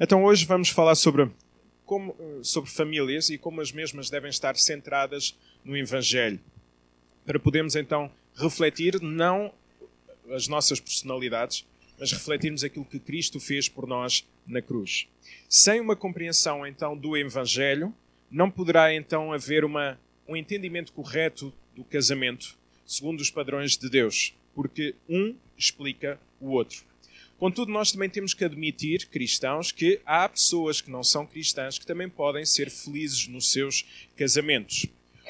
Então hoje vamos falar sobre, como, sobre famílias e como as mesmas devem estar centradas no Evangelho. Para podermos então refletir não as nossas personalidades, mas refletirmos aquilo que Cristo fez por nós na cruz. Sem uma compreensão então do Evangelho, não poderá então haver uma, um entendimento correto do casamento, segundo os padrões de Deus, porque um explica o outro. Contudo, nós também temos que admitir, cristãos, que há pessoas que não são cristãs que também podem ser felizes nos seus casamentos.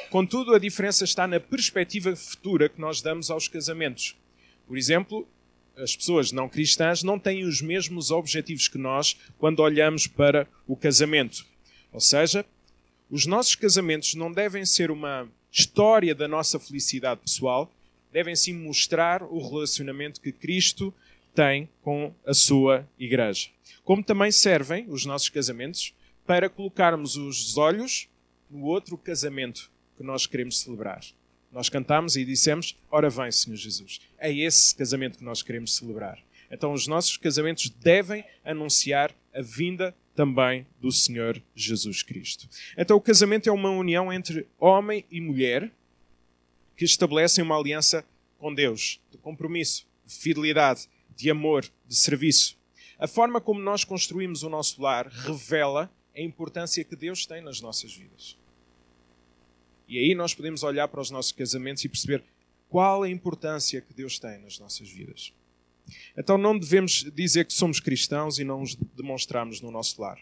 Contudo, a diferença está na perspectiva futura que nós damos aos casamentos. Por exemplo, as pessoas não cristãs não têm os mesmos objetivos que nós quando olhamos para o casamento. Ou seja, os nossos casamentos não devem ser uma história da nossa felicidade pessoal, devem sim mostrar o relacionamento que Cristo tem com a sua igreja. Como também servem os nossos casamentos para colocarmos os olhos no outro casamento que nós queremos celebrar. Nós cantamos e dissemos: Ora vem, Senhor Jesus. É esse casamento que nós queremos celebrar. Então, os nossos casamentos devem anunciar a vinda também do Senhor Jesus Cristo. Então, o casamento é uma união entre homem e mulher que estabelecem uma aliança com Deus, de compromisso, de fidelidade, de amor, de serviço. A forma como nós construímos o nosso lar revela a importância que Deus tem nas nossas vidas. E aí nós podemos olhar para os nossos casamentos e perceber qual a importância que Deus tem nas nossas vidas. Então não devemos dizer que somos cristãos e não os demonstramos no nosso lar.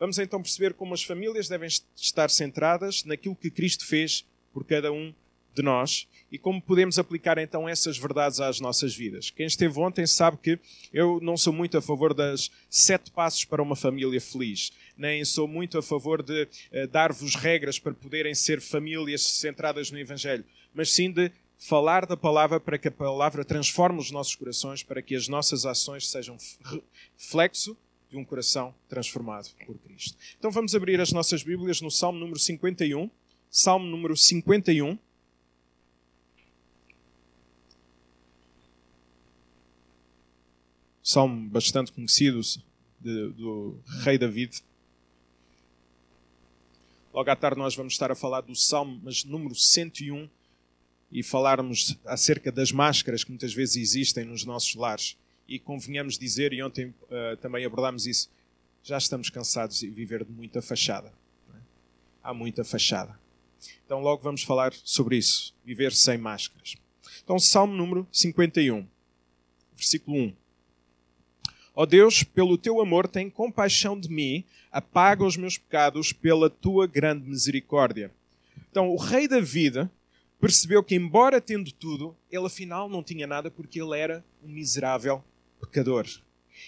Vamos então perceber como as famílias devem estar centradas naquilo que Cristo fez por cada um de nós e como podemos aplicar então essas verdades às nossas vidas. Quem esteve ontem sabe que eu não sou muito a favor das sete passos para uma família feliz, nem sou muito a favor de uh, dar-vos regras para poderem ser famílias centradas no Evangelho, mas sim de falar da palavra para que a palavra transforme os nossos corações, para que as nossas ações sejam reflexo de um coração transformado por Cristo. Então vamos abrir as nossas Bíblias no Salmo número 51. Salmo número 51. Salmo bastante conhecido de, do rei David. Logo à tarde nós vamos estar a falar do salmo, mas número 101, e falarmos acerca das máscaras que muitas vezes existem nos nossos lares. E convenhamos dizer, e ontem uh, também abordámos isso, já estamos cansados de viver de muita fachada. É? Há muita fachada. Então logo vamos falar sobre isso, viver sem máscaras. Então, Salmo número 51, versículo 1. Ó oh Deus, pelo teu amor, tem compaixão de mim, apaga os meus pecados pela tua grande misericórdia. Então, o rei David percebeu que, embora tendo tudo, ele afinal não tinha nada porque ele era um miserável pecador.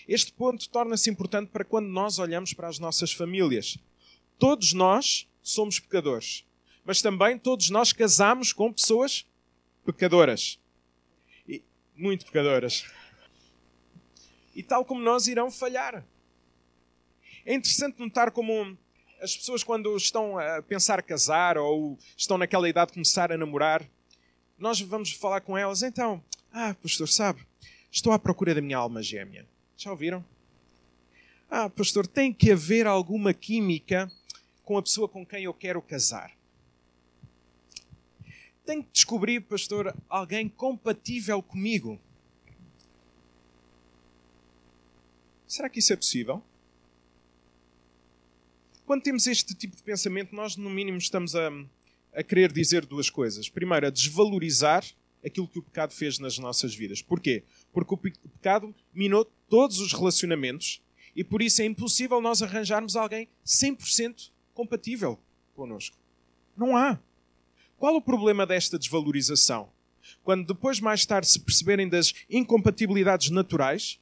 Este ponto torna-se importante para quando nós olhamos para as nossas famílias. Todos nós somos pecadores, mas também todos nós casamos com pessoas pecadoras. E muito pecadoras e tal como nós irão falhar. É interessante notar como as pessoas, quando estão a pensar casar ou estão naquela idade de começar a namorar, nós vamos falar com elas. Então, ah, pastor, sabe, estou à procura da minha alma gêmea. Já ouviram? Ah, pastor, tem que haver alguma química com a pessoa com quem eu quero casar. Tenho que descobrir, pastor, alguém compatível comigo. Será que isso é possível? Quando temos este tipo de pensamento, nós, no mínimo, estamos a, a querer dizer duas coisas. Primeiro, a desvalorizar aquilo que o pecado fez nas nossas vidas. Porquê? Porque o pecado minou todos os relacionamentos e por isso é impossível nós arranjarmos alguém 100% compatível connosco. Não há. Qual o problema desta desvalorização? Quando depois, mais tarde, se perceberem das incompatibilidades naturais,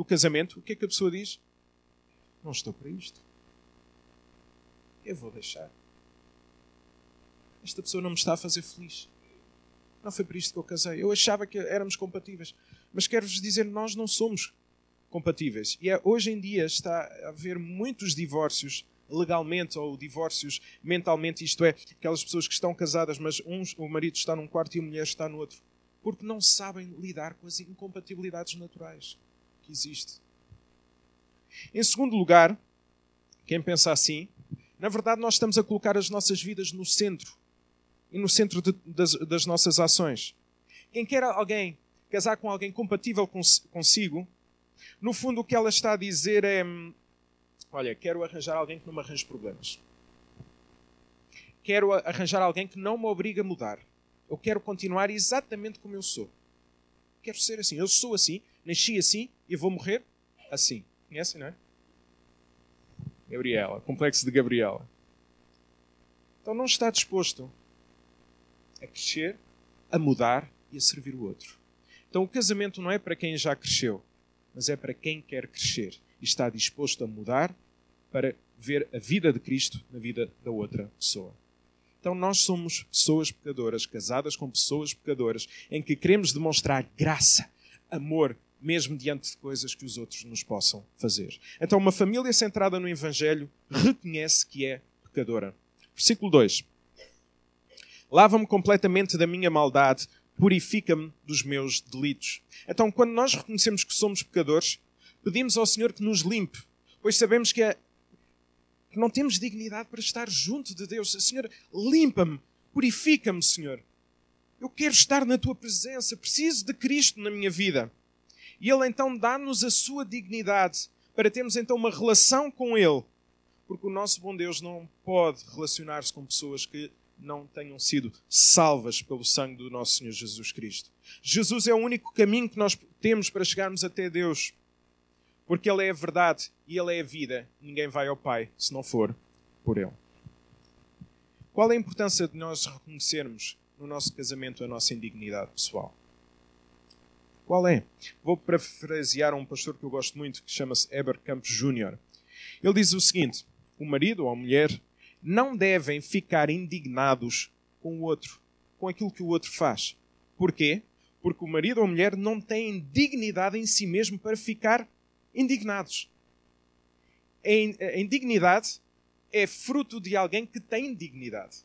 do casamento, o que é que a pessoa diz? Não estou para isto. Eu vou deixar. Esta pessoa não me está a fazer feliz. Não foi por isto que eu casei. Eu achava que éramos compatíveis. Mas quero-vos dizer, nós não somos compatíveis. E é, hoje em dia está a haver muitos divórcios legalmente ou divórcios mentalmente, isto é, aquelas pessoas que estão casadas, mas uns, o marido está num quarto e a mulher está no outro, porque não sabem lidar com as incompatibilidades naturais que existe. Em segundo lugar, quem pensa assim, na verdade nós estamos a colocar as nossas vidas no centro e no centro de, das, das, nossas ações. Quem quer alguém casar com alguém compatível consigo, no fundo o que ela está a dizer é: hum, olha, quero arranjar alguém que não me arranje problemas. Quero arranjar alguém que não me obrigue a mudar. Eu quero continuar exatamente como eu sou. Quero ser assim. Eu sou assim, nasci assim e vou morrer assim. Conhecem, não é? Gabriela, complexo de Gabriela. Então não está disposto a crescer, a mudar e a servir o outro. Então o casamento não é para quem já cresceu, mas é para quem quer crescer e está disposto a mudar para ver a vida de Cristo na vida da outra pessoa. Então nós somos pessoas pecadoras, casadas com pessoas pecadoras, em que queremos demonstrar graça, amor, mesmo diante de coisas que os outros nos possam fazer. Então uma família centrada no Evangelho reconhece que é pecadora. Versículo 2. Lava-me completamente da minha maldade, purifica-me dos meus delitos. Então, quando nós reconhecemos que somos pecadores, pedimos ao Senhor que nos limpe, pois sabemos que, é, que não temos dignidade para estar junto de Deus. Senhor, limpa-me, purifica-me, Senhor. Eu quero estar na tua presença, preciso de Cristo na minha vida. E Ele então dá-nos a sua dignidade para termos então uma relação com Ele. Porque o nosso bom Deus não pode relacionar-se com pessoas que não tenham sido salvas pelo sangue do nosso Senhor Jesus Cristo. Jesus é o único caminho que nós temos para chegarmos até Deus. Porque Ele é a verdade e Ele é a vida. Ninguém vai ao Pai se não for por Ele. Qual a importância de nós reconhecermos no nosso casamento a nossa indignidade pessoal? Qual é? Vou parafrasear um pastor que eu gosto muito, que chama-se Eber Campos Jr. Ele diz o seguinte: o marido ou a mulher não devem ficar indignados com o outro, com aquilo que o outro faz. Porquê? Porque o marido ou a mulher não têm dignidade em si mesmo para ficar indignados. A indignidade é fruto de alguém que tem dignidade.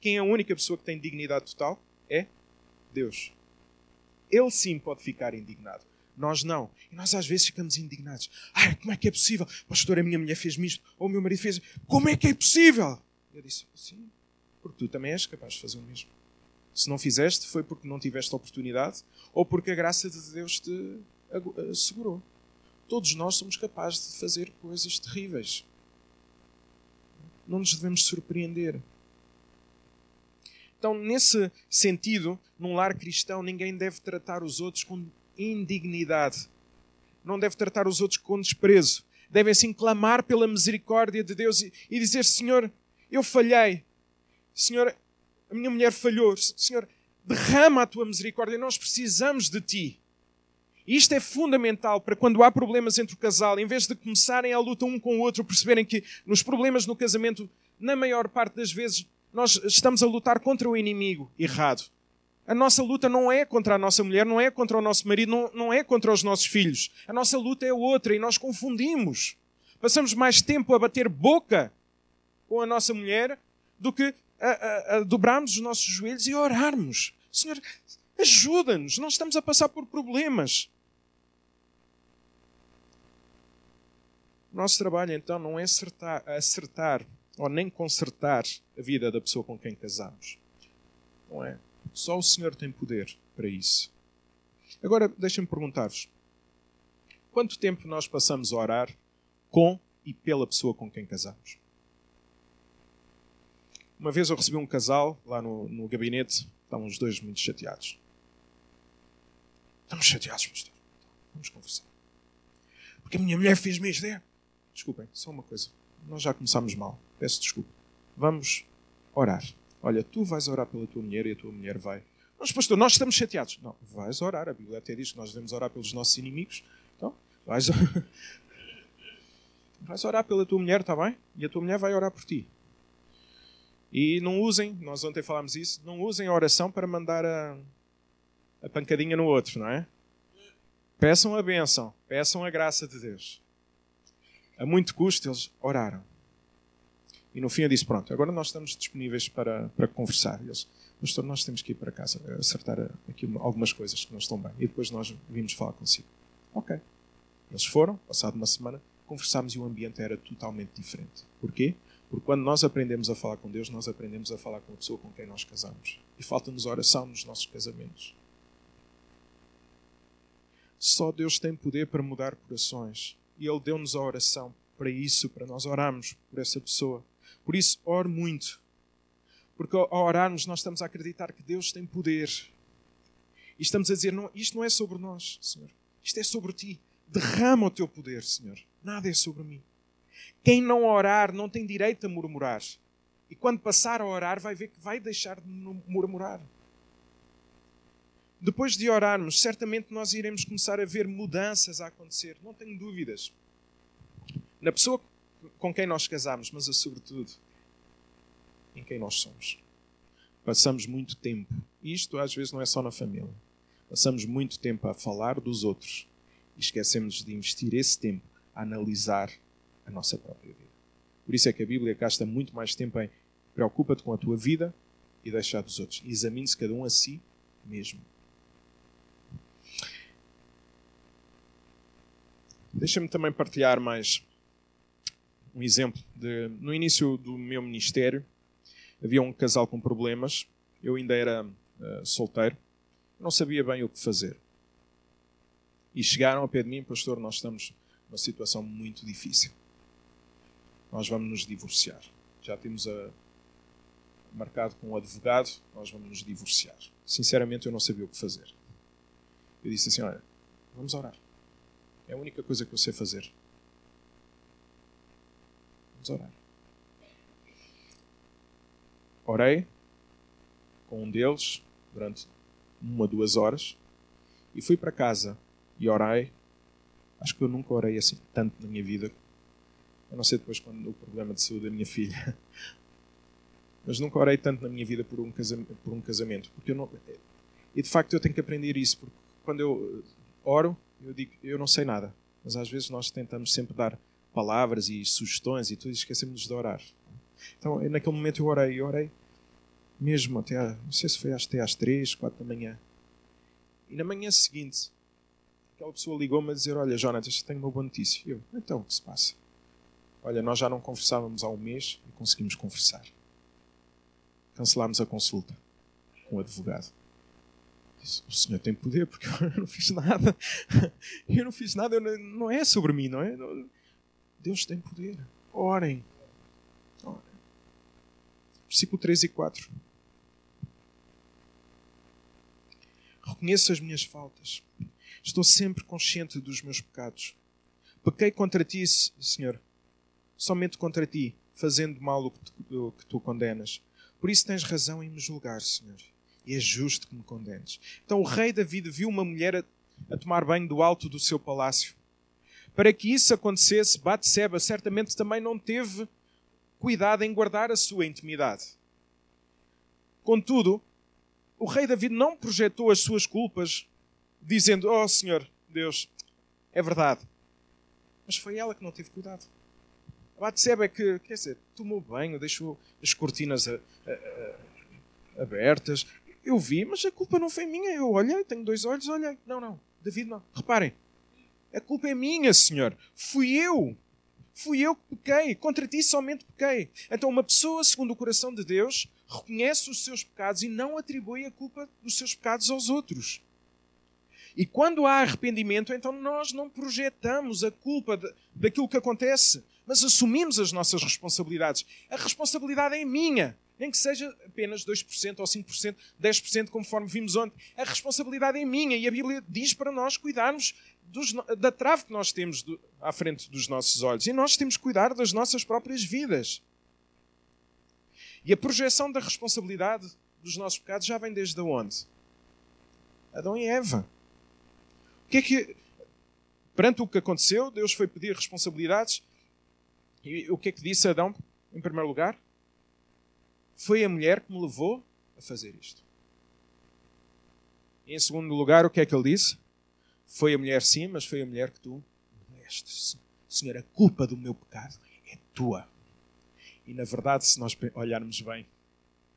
Quem é a única pessoa que tem dignidade total? É Deus. Ele sim pode ficar indignado. Nós não. E nós às vezes ficamos indignados. Ai, como é que é possível? Pastor, a minha mulher fez-me isto, ou o meu marido fez. Como é que é possível? Eu disse, sim, porque tu também és capaz de fazer o mesmo. Se não fizeste, foi porque não tiveste oportunidade, ou porque a graça de Deus te assegurou. Todos nós somos capazes de fazer coisas terríveis. Não nos devemos surpreender. Então, nesse sentido, num lar cristão, ninguém deve tratar os outros com indignidade. Não deve tratar os outros com desprezo. Deve assim clamar pela misericórdia de Deus e, e dizer: Senhor, eu falhei. Senhor, a minha mulher falhou. Senhor, derrama a tua misericórdia. Nós precisamos de ti. E isto é fundamental para quando há problemas entre o casal, em vez de começarem a luta um com o outro, perceberem que nos problemas no casamento, na maior parte das vezes, nós estamos a lutar contra o inimigo errado. A nossa luta não é contra a nossa mulher, não é contra o nosso marido, não, não é contra os nossos filhos. A nossa luta é outra e nós confundimos. Passamos mais tempo a bater boca com a nossa mulher do que a, a, a dobrarmos os nossos joelhos e orarmos. Senhor, ajuda-nos, nós estamos a passar por problemas. O nosso trabalho então não é acertar, acertar ou nem consertar a vida da pessoa com quem casamos. Não é. Só o Senhor tem poder para isso. Agora, deixem-me perguntar-vos: quanto tempo nós passamos a orar com e pela pessoa com quem casamos? Uma vez eu recebi um casal lá no, no gabinete, estavam os dois muito chateados. Estamos chateados, pastor. Vamos conversar. Porque a minha mulher fez-me isto. Desculpem, só uma coisa. Nós já começámos mal. Peço desculpa. Vamos orar. Olha, tu vais orar pela tua mulher e a tua mulher vai. Mas, pastor, nós estamos chateados. Não, vais orar. A Bíblia até diz que nós devemos orar pelos nossos inimigos. Então, vais, vais orar pela tua mulher, está bem? E a tua mulher vai orar por ti. E não usem, nós ontem falámos isso, não usem a oração para mandar a, a pancadinha no outro, não é? Peçam a bênção, peçam a graça de Deus. A muito custo eles oraram. E no fim eu disse: Pronto, agora nós estamos disponíveis para, para conversar. E eles, Pastor, nós temos que ir para casa, acertar aqui algumas coisas que não estão bem. E depois nós vimos falar consigo. Ok. Eles foram, passado uma semana, conversámos e o ambiente era totalmente diferente. Porquê? Porque quando nós aprendemos a falar com Deus, nós aprendemos a falar com a pessoa com quem nós casamos. E falta-nos oração nos nossos casamentos. Só Deus tem poder para mudar corações. E Ele deu-nos a oração para isso, para nós orarmos por essa pessoa. Por isso, ore muito. Porque ao orarmos, nós estamos a acreditar que Deus tem poder. E estamos a dizer: não, isto não é sobre nós, Senhor. Isto é sobre ti. Derrama o teu poder, Senhor. Nada é sobre mim. Quem não orar não tem direito a murmurar. E quando passar a orar, vai ver que vai deixar de murmurar. Depois de orarmos, certamente nós iremos começar a ver mudanças a acontecer, não tenho dúvidas. Na pessoa com quem nós casamos, mas sobretudo em quem nós somos. Passamos muito tempo, e isto às vezes não é só na família, passamos muito tempo a falar dos outros e esquecemos de investir esse tempo a analisar a nossa própria vida. Por isso é que a Bíblia gasta muito mais tempo em preocupa-te com a tua vida e deixa dos outros. Examine-se cada um a si mesmo. Deixa-me também partilhar mais um exemplo. De, no início do meu ministério, havia um casal com problemas. Eu ainda era uh, solteiro. Não sabia bem o que fazer. E chegaram ao pé de mim, pastor, nós estamos numa situação muito difícil. Nós vamos nos divorciar. Já temos a, marcado com um advogado, nós vamos nos divorciar. Sinceramente, eu não sabia o que fazer. Eu disse assim: olha, vamos orar. É a única coisa que eu sei fazer. Vamos orar. Orei com deles durante uma, duas horas e fui para casa e orei. Acho que eu nunca orei assim tanto na minha vida. Eu não sei depois quando o problema de saúde da minha filha. Mas nunca orei tanto na minha vida por um casamento. Por um casamento porque eu não, e de facto eu tenho que aprender isso. Porque quando eu oro, eu digo, eu não sei nada, mas às vezes nós tentamos sempre dar palavras e sugestões e tudo e esquecemos de orar. Então, naquele momento eu orei, orei mesmo até, não sei se foi até às três, quatro da manhã. E na manhã seguinte, aquela pessoa ligou-me a dizer, olha, Jonas, tenho uma boa notícia. Eu, então, o que se passa? Olha, nós já não conversávamos há um mês e conseguimos conversar. Cancelámos a consulta com o advogado o Senhor tem poder, porque eu não fiz nada. Eu não fiz nada, não, não é sobre mim, não é? Deus tem poder. Orem. Orem. Versículo 3 e 4. Reconheço as minhas faltas. Estou sempre consciente dos meus pecados. Pequei contra ti, Senhor, somente contra ti, fazendo mal o que tu, o que tu condenas. Por isso tens razão em me julgar, Senhor e é justo que me condenes. Então o rei David viu uma mulher a, a tomar banho do alto do seu palácio. Para que isso acontecesse, Batseba certamente também não teve cuidado em guardar a sua intimidade. Contudo, o rei David não projetou as suas culpas, dizendo: Oh Senhor Deus, é verdade. Mas foi ela que não teve cuidado. Batseba é que, quer dizer, tomou banho, deixou as cortinas a, a, a, abertas, eu vi, mas a culpa não foi minha. Eu olhei, tenho dois olhos, olhei. Não, não, David não. Reparem, a culpa é minha, Senhor. Fui eu. Fui eu que pequei. Contra ti somente pequei. Então, uma pessoa, segundo o coração de Deus, reconhece os seus pecados e não atribui a culpa dos seus pecados aos outros. E quando há arrependimento, então nós não projetamos a culpa de, daquilo que acontece, mas assumimos as nossas responsabilidades. A responsabilidade é minha nem que seja apenas 2% ou 5%, 10%, conforme vimos ontem. A responsabilidade é minha e a Bíblia diz para nós cuidarmos dos, da trave que nós temos do, à frente dos nossos olhos. E nós temos que cuidar das nossas próprias vidas. E a projeção da responsabilidade dos nossos pecados já vem desde onde? Adão e Eva. O que é que. Perante o que aconteceu, Deus foi pedir responsabilidades. E o que é que disse Adão, em primeiro lugar? Foi a mulher que me levou a fazer isto. E em segundo lugar, o que é que ele disse? Foi a mulher, sim, mas foi a mulher que tu me deste. Senhor, a culpa do meu pecado é tua. E na verdade, se nós olharmos bem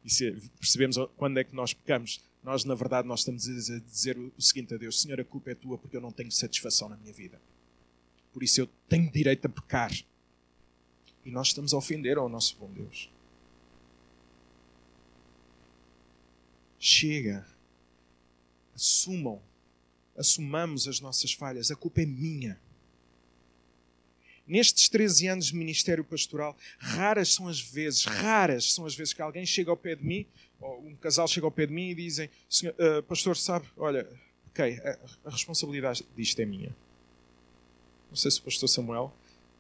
e se percebemos quando é que nós pecamos, nós na verdade nós estamos a dizer o seguinte a Deus: Senhor, a culpa é tua porque eu não tenho satisfação na minha vida. por isso eu tenho direito a pecar. E nós estamos a ofender ao nosso bom Deus. Chega. Assumam. Assumamos as nossas falhas. A culpa é minha. Nestes 13 anos de ministério pastoral, raras são as vezes, raras são as vezes que alguém chega ao pé de mim, ou um casal chega ao pé de mim e dizem: uh, Pastor, sabe, olha, ok, a, a, responsabilidade disto é minha. Não sei se o pastor Samuel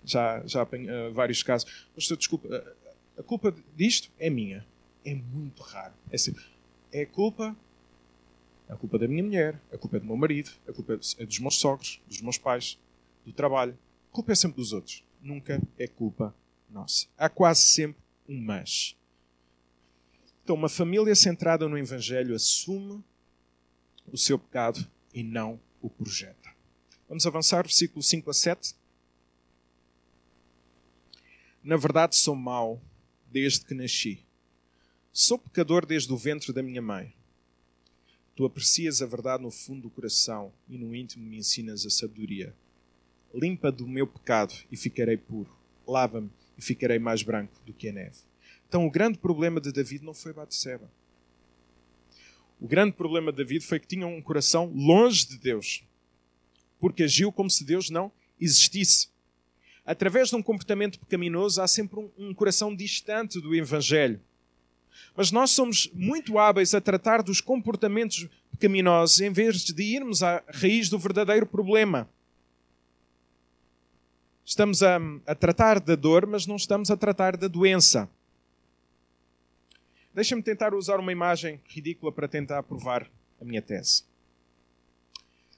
já, já apanha uh, vários casos. Pastor, desculpa, uh, a culpa disto é minha. É muito raro. É, assim, é culpa a culpa da minha mulher, a culpa é do meu marido, a culpa é dos meus sogros, dos meus pais, do trabalho. A culpa é sempre dos outros. Nunca é culpa nossa. Há quase sempre um mas. Então, uma família centrada no Evangelho assume o seu pecado e não o projeta. Vamos avançar, versículo 5 a 7. Na verdade, sou mau desde que nasci. Sou pecador desde o ventre da minha mãe. Tu aprecias a verdade no fundo do coração e no íntimo me ensinas a sabedoria. Limpa do meu pecado e ficarei puro. Lava-me e ficarei mais branco do que a neve. Então, o grande problema de David não foi Batseba. O grande problema de David foi que tinha um coração longe de Deus, porque agiu como se Deus não existisse. Através de um comportamento pecaminoso, há sempre um, um coração distante do Evangelho. Mas nós somos muito hábeis a tratar dos comportamentos pecaminosos em vez de irmos à raiz do verdadeiro problema. Estamos a, a tratar da dor, mas não estamos a tratar da doença. Deixa-me tentar usar uma imagem ridícula para tentar provar a minha tese.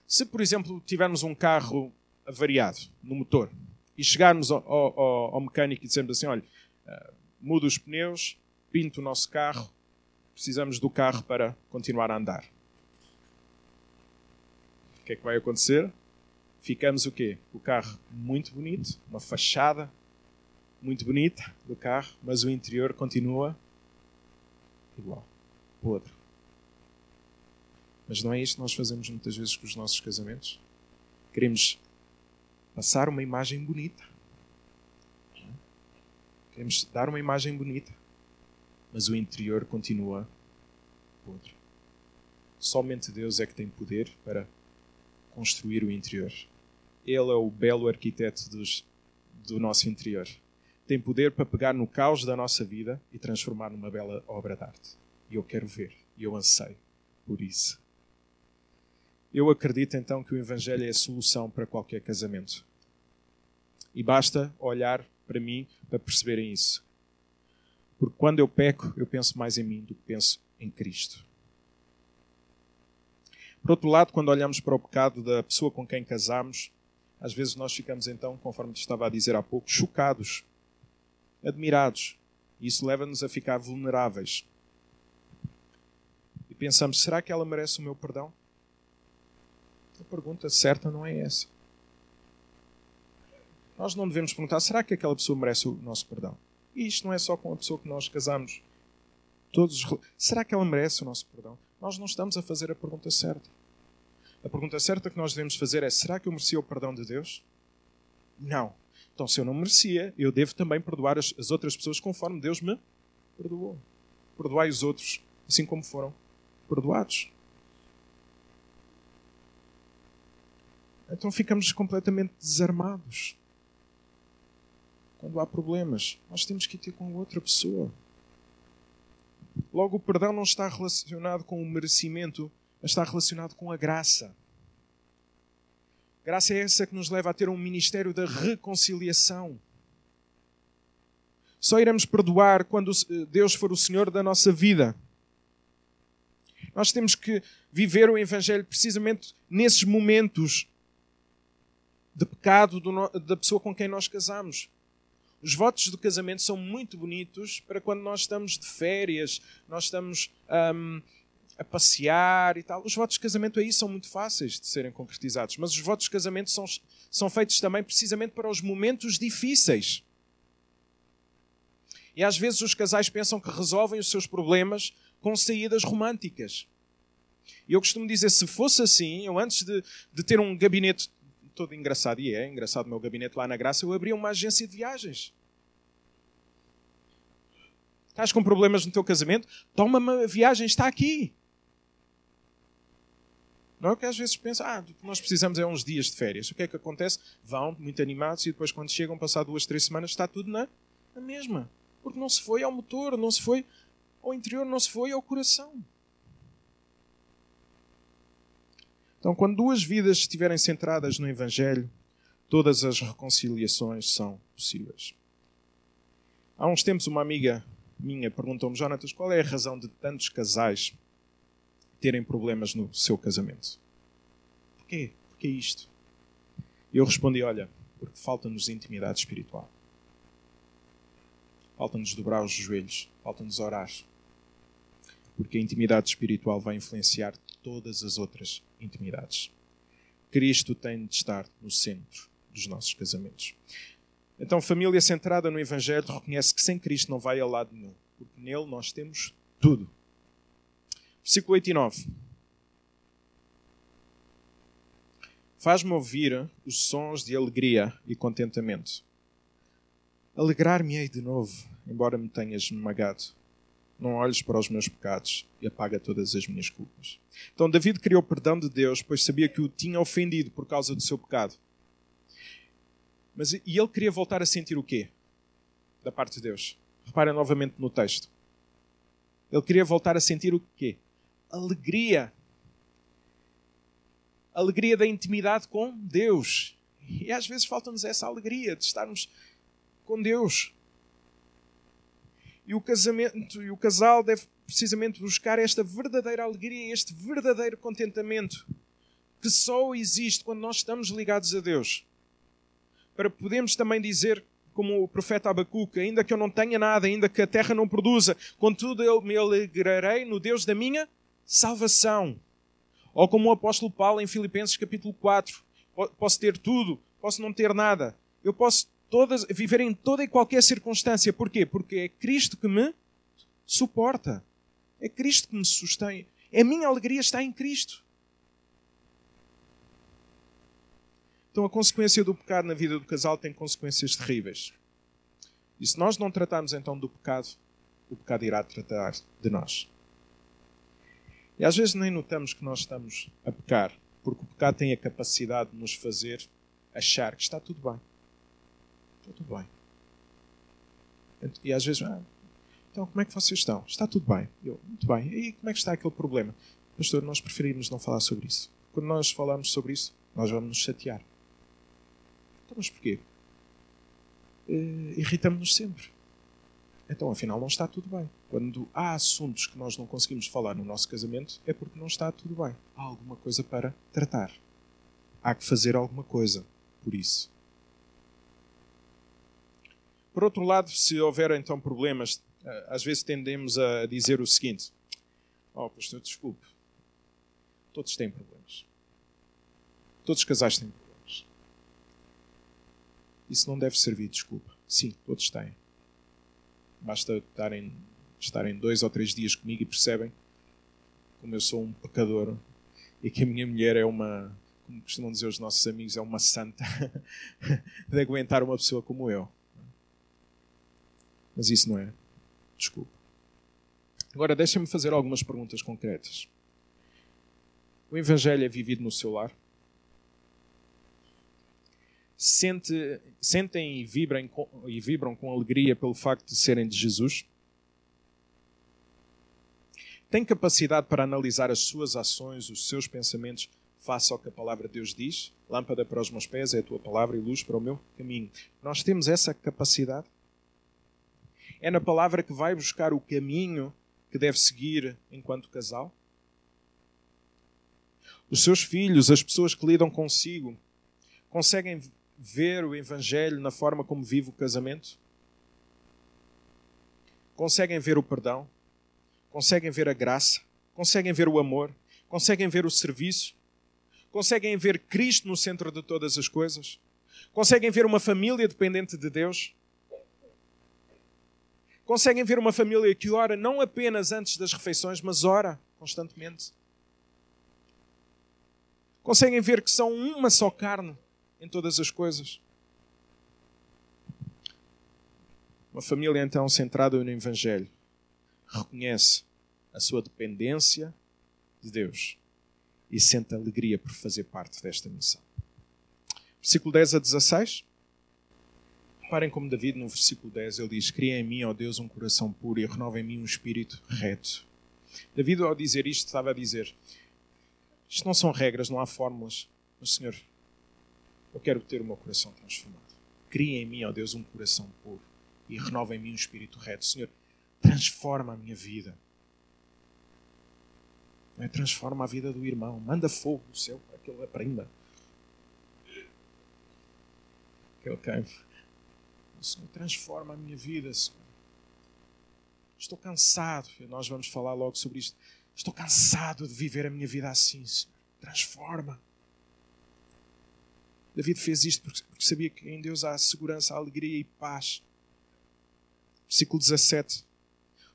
Se, por exemplo, tivermos um carro avariado no motor e chegarmos ao, ao, ao mecânico e dizermos assim: olha, uh, muda os pneus, pinta o nosso carro, precisamos do carro para continuar a andar. O que é que vai acontecer? ficamos o quê? O carro muito bonito, uma fachada muito bonita do carro, mas o interior continua igual, podre. Mas não é isto que nós fazemos muitas vezes com os nossos casamentos? Queremos passar uma imagem bonita. Queremos dar uma imagem bonita, mas o interior continua podre. Somente Deus é que tem poder para construir o interior. Ele é o belo arquiteto dos, do nosso interior. Tem poder para pegar no caos da nossa vida e transformar numa bela obra de arte. E eu quero ver, e eu anseio por isso. Eu acredito então que o Evangelho é a solução para qualquer casamento. E basta olhar para mim para perceberem isso. Porque quando eu peco, eu penso mais em mim do que penso em Cristo. Por outro lado, quando olhamos para o pecado da pessoa com quem casamos, às vezes nós ficamos então, conforme estava a dizer há pouco, chocados, admirados. Isso leva-nos a ficar vulneráveis. E pensamos: será que ela merece o meu perdão? A pergunta certa não é essa. Nós não devemos perguntar: será que aquela pessoa merece o nosso perdão? E isto não é só com a pessoa que nós casamos. Todos, será que ela merece o nosso perdão? Nós não estamos a fazer a pergunta certa. A pergunta certa que nós devemos fazer é: será que eu merecia o perdão de Deus? Não. Então, se eu não merecia, eu devo também perdoar as, as outras pessoas conforme Deus me perdoou. Perdoai os outros, assim como foram perdoados. Então ficamos completamente desarmados. Quando há problemas, nós temos que ter com outra pessoa. Logo, o perdão não está relacionado com o merecimento está relacionado com a graça. Graça é essa que nos leva a ter um ministério da reconciliação. Só iremos perdoar quando Deus for o Senhor da nossa vida. Nós temos que viver o Evangelho precisamente nesses momentos de pecado da pessoa com quem nós casamos. Os votos do casamento são muito bonitos para quando nós estamos de férias, nós estamos. Um, a passear e tal. Os votos de casamento aí são muito fáceis de serem concretizados, mas os votos de casamento são, são feitos também precisamente para os momentos difíceis. E às vezes os casais pensam que resolvem os seus problemas com saídas românticas. E eu costumo dizer, se fosse assim, eu antes de, de ter um gabinete todo engraçado, e é engraçado o meu gabinete lá na Graça, eu abria uma agência de viagens. Estás com problemas no teu casamento? Toma uma viagem, está aqui. Não é que às vezes pensa, ah, nós precisamos é uns dias de férias. O que é que acontece? Vão muito animados e depois, quando chegam, passar duas, três semanas, está tudo na, na mesma. Porque não se foi ao motor, não se foi ao interior, não se foi ao coração. Então, quando duas vidas estiverem centradas no Evangelho, todas as reconciliações são possíveis. Há uns tempos, uma amiga minha perguntou-me, Jonatas, qual é a razão de tantos casais terem problemas no seu casamento? Porquê? Porquê isto? Eu respondi, olha, porque falta-nos intimidade espiritual. Falta-nos dobrar os joelhos, falta-nos orar. Porque a intimidade espiritual vai influenciar todas as outras intimidades. Cristo tem de estar no centro dos nossos casamentos. Então, família centrada no Evangelho reconhece que sem Cristo não vai a lado nenhum, porque nele nós temos tudo. Versículo 8 e 9. Faz-me ouvir os sons de alegria e contentamento. Alegrar-me-ei de novo, embora me tenhas esmagado. Não olhes para os meus pecados e apaga todas as minhas culpas. Então David criou perdão de Deus, pois sabia que o tinha ofendido por causa do seu pecado. Mas e ele queria voltar a sentir o quê? Da parte de Deus. Reparem novamente no texto. Ele queria voltar a sentir o quê? Alegria. Alegria da intimidade com Deus. E às vezes falta-nos essa alegria de estarmos com Deus. E o casamento e o casal deve precisamente buscar esta verdadeira alegria, este verdadeiro contentamento que só existe quando nós estamos ligados a Deus para podermos também dizer, como o profeta Abacuque, ainda que eu não tenha nada, ainda que a terra não produza, contudo eu me alegrarei no Deus da minha salvação. Ou como o apóstolo Paulo em Filipenses capítulo 4, posso ter tudo, posso não ter nada. Eu posso todas, viver em toda e qualquer circunstância. Porquê? Porque é Cristo que me suporta. É Cristo que me sustém. A minha alegria está em Cristo. Então a consequência do pecado na vida do casal tem consequências terríveis. E se nós não tratarmos então do pecado, o pecado irá tratar de nós. E às vezes nem notamos que nós estamos a pecar, porque o pecado tem a capacidade de nos fazer achar que está tudo bem. Tudo bem. E às vezes, ah, então como é que vocês estão? Está tudo bem. Eu, muito bem. E como é que está aquele problema? Pastor, nós preferimos não falar sobre isso. Quando nós falamos sobre isso, nós vamos nos chatear. Então, mas porquê? Uh, Irritamos-nos sempre. Então, afinal, não está tudo bem. Quando há assuntos que nós não conseguimos falar no nosso casamento, é porque não está tudo bem. Há alguma coisa para tratar. Há que fazer alguma coisa por isso. Por outro lado, se houver então problemas, eh, às vezes tendemos a dizer o seguinte: Oh, pastor, desculpe. Todos têm problemas. Todos os casais têm problemas. Isso não deve servir de desculpa. Sim, todos têm. Basta estarem, estarem dois ou três dias comigo e percebem como eu sou um pecador e que a minha mulher é uma, como costumam dizer os nossos amigos, é uma santa de aguentar uma pessoa como eu. Mas isso não é desculpa. Agora, deixem-me fazer algumas perguntas concretas. O Evangelho é vivido no seu lar? sente, sentem e vibram, e vibram com alegria pelo facto de serem de Jesus? Tem capacidade para analisar as suas ações, os seus pensamentos, face ao que a palavra de Deus diz? Lâmpada para os meus pés é a tua palavra e luz para o meu caminho. Nós temos essa capacidade? É na palavra que vai buscar o caminho que deve seguir enquanto casal? Os seus filhos, as pessoas que lidam consigo, conseguem ver o Evangelho na forma como vive o casamento? Conseguem ver o perdão? Conseguem ver a graça? Conseguem ver o amor? Conseguem ver o serviço? Conseguem ver Cristo no centro de todas as coisas? Conseguem ver uma família dependente de Deus? Conseguem ver uma família que ora não apenas antes das refeições, mas ora constantemente? Conseguem ver que são uma só carne em todas as coisas. Uma família então centrada no Evangelho reconhece a sua dependência de Deus e sente alegria por fazer parte desta missão. Versículo 10 a 16. Reparem como David, no versículo 10, ele diz: Cria em mim, ó Deus, um coração puro e renova em mim um espírito reto. David, ao dizer isto, estava a dizer: Isto não são regras, não há fórmulas, mas Senhor, eu quero ter o meu coração transformado. Cria em mim, ó Deus, um coração puro e renova em mim um espírito reto. Senhor, transforma a minha vida. É? Transforma a vida do irmão. Manda fogo do céu para que ele aprenda. Que ele queime. Senhor, transforma a minha vida, Senhor. Estou cansado. Nós vamos falar logo sobre isto. Estou cansado de viver a minha vida assim, Senhor. Transforma. David fez isto porque sabia que em Deus há segurança, alegria e paz. Versículo 17.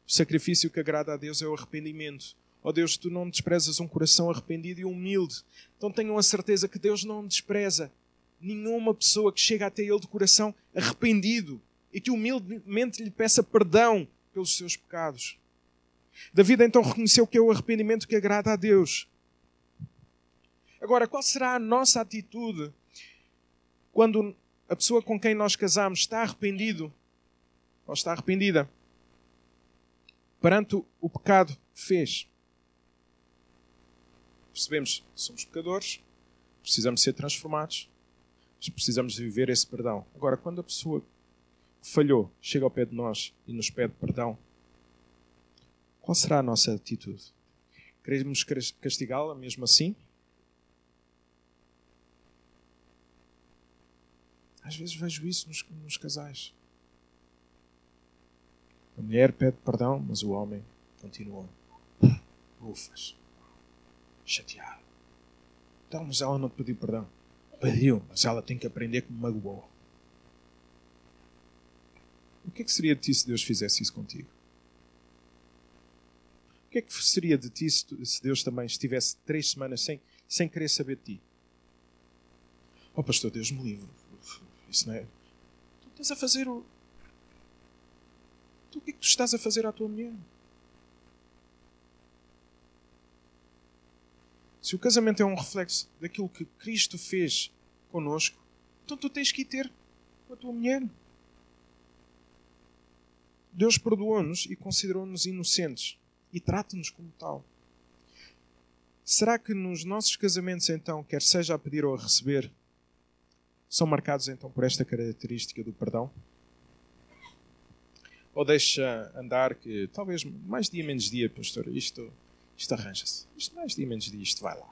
O sacrifício que agrada a Deus é o arrependimento. Ó oh Deus, tu não desprezas um coração arrependido e humilde. Então tenham a certeza que Deus não despreza nenhuma pessoa que chega até Ele de coração arrependido e que humildemente lhe peça perdão pelos seus pecados. David então reconheceu que é o arrependimento que agrada a Deus. Agora, qual será a nossa atitude quando a pessoa com quem nós casamos está arrependido ou está arrependida perante o pecado que fez? Percebemos somos pecadores, precisamos ser transformados, precisamos viver esse perdão. Agora, quando a pessoa que falhou chega ao pé de nós e nos pede perdão, qual será a nossa atitude? Queremos castigá-la mesmo assim? Às vezes vejo isso nos, nos casais. A mulher pede perdão, mas o homem continua. Ufas. Chateado. Então, mas ela não te pediu perdão. Pediu, mas ela tem que aprender que me magoou. O que é que seria de ti se Deus fizesse isso contigo? O que é que seria de ti se Deus também estivesse três semanas sem, sem querer saber de ti? Oh, pastor, Deus me livre. Isso não é. Tu estás a fazer o. Tu, o que é que tu estás a fazer à tua mulher? Se o casamento é um reflexo daquilo que Cristo fez conosco, então tu tens que ir ter com a tua mulher. Deus perdoou-nos e considerou-nos inocentes e trata-nos como tal. Será que nos nossos casamentos, então, quer seja a pedir ou a receber, são marcados então por esta característica do perdão? Ou deixa andar que talvez mais dia menos dia, pastor, isto isto arranja-se. Isto mais de menos de isto vai lá.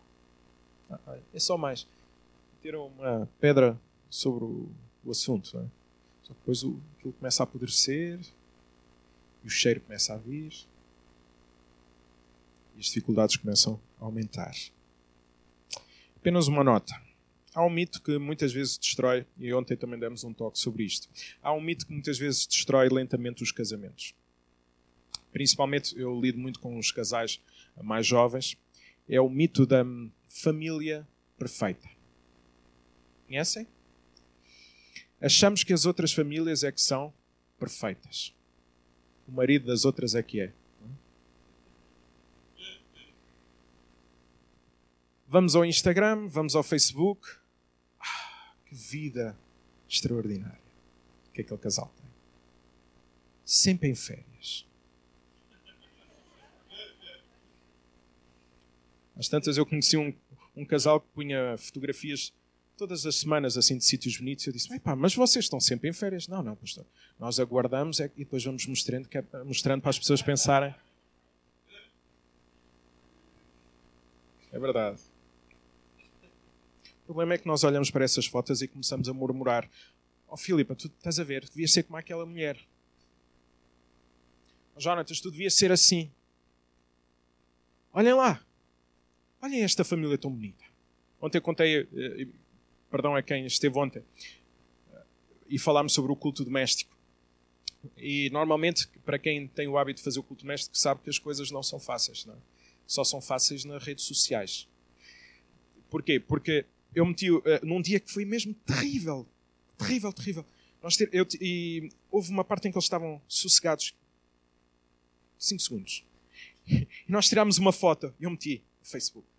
Ah, é só mais ter uma pedra sobre o, o assunto. Não é? Só depois o, aquilo começa a apodrecer e o cheiro começa a vir e as dificuldades começam a aumentar. Apenas uma nota. Há um mito que muitas vezes destrói, e ontem também demos um toque sobre isto. Há um mito que muitas vezes destrói lentamente os casamentos. Principalmente eu lido muito com os casais mais jovens, é o mito da família perfeita. Conhecem? Achamos que as outras famílias é que são perfeitas. O marido das outras é que é. Vamos ao Instagram, vamos ao Facebook. Ah, que vida extraordinária que aquele casal tem. Sempre em férias. Às tantas eu conheci um, um casal que punha fotografias todas as semanas assim de sítios bonitos. Eu disse, mas vocês estão sempre em férias? Não, não, pastor. Nós aguardamos é, e depois vamos mostrando, é, mostrando para as pessoas pensarem. É verdade. O problema é que nós olhamos para essas fotos e começamos a murmurar. Oh, Filipa, tu estás a ver, devias ser como aquela mulher. Oh, Jonatas, tu devias ser assim. Olhem lá, Olhem esta família tão bonita. Ontem contei, eh, perdão a quem esteve ontem, e falámos sobre o culto doméstico. E normalmente, para quem tem o hábito de fazer o culto doméstico, sabe que as coisas não são fáceis. Não é? Só são fáceis nas redes sociais. Porquê? Porque eu meti num dia que foi mesmo terrível. Terrível, terrível. Nós ter, eu, e houve uma parte em que eles estavam sossegados. 5 segundos. E nós tirámos uma foto e eu meti no Facebook.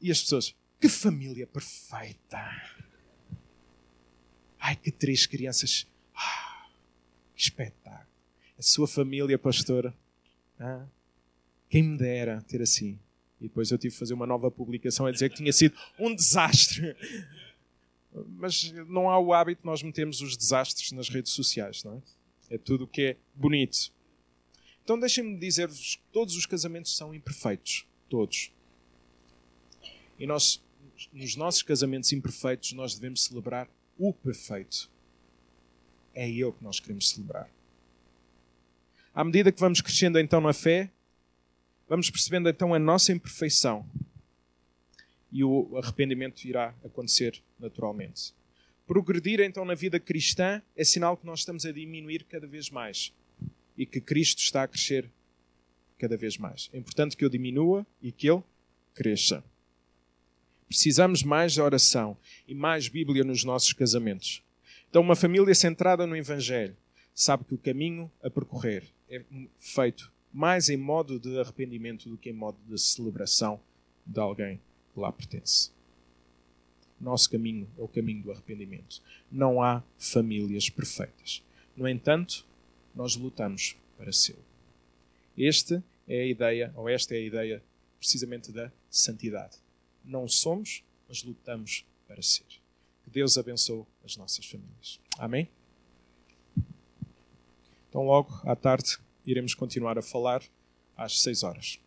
E as pessoas, que família perfeita. Ai, que três crianças. Ah, que espetáculo. A sua família, pastora. Ah, quem me dera ter assim. E depois eu tive que fazer uma nova publicação a dizer que tinha sido um desastre. Mas não há o hábito de nós metermos os desastres nas redes sociais, não é? É tudo o que é bonito. Então deixem-me dizer-vos que todos os casamentos são imperfeitos. Todos. E nós, nos nossos casamentos imperfeitos, nós devemos celebrar o perfeito. É Ele que nós queremos celebrar. À medida que vamos crescendo então na fé, vamos percebendo então a nossa imperfeição e o arrependimento irá acontecer naturalmente. Progredir então na vida cristã é sinal que nós estamos a diminuir cada vez mais e que Cristo está a crescer cada vez mais. É importante que eu diminua e que Ele cresça. Precisamos mais de oração e mais Bíblia nos nossos casamentos. Então, uma família centrada no Evangelho sabe que o caminho a percorrer é feito mais em modo de arrependimento do que em modo de celebração de alguém que lá pertence. Nosso caminho é o caminho do arrependimento. Não há famílias perfeitas. No entanto, nós lutamos para ser. Esta é a ideia, ou esta é a ideia precisamente da santidade não somos, mas lutamos para ser. Que Deus abençoe as nossas famílias. Amém? Então, logo à tarde, iremos continuar a falar às seis horas.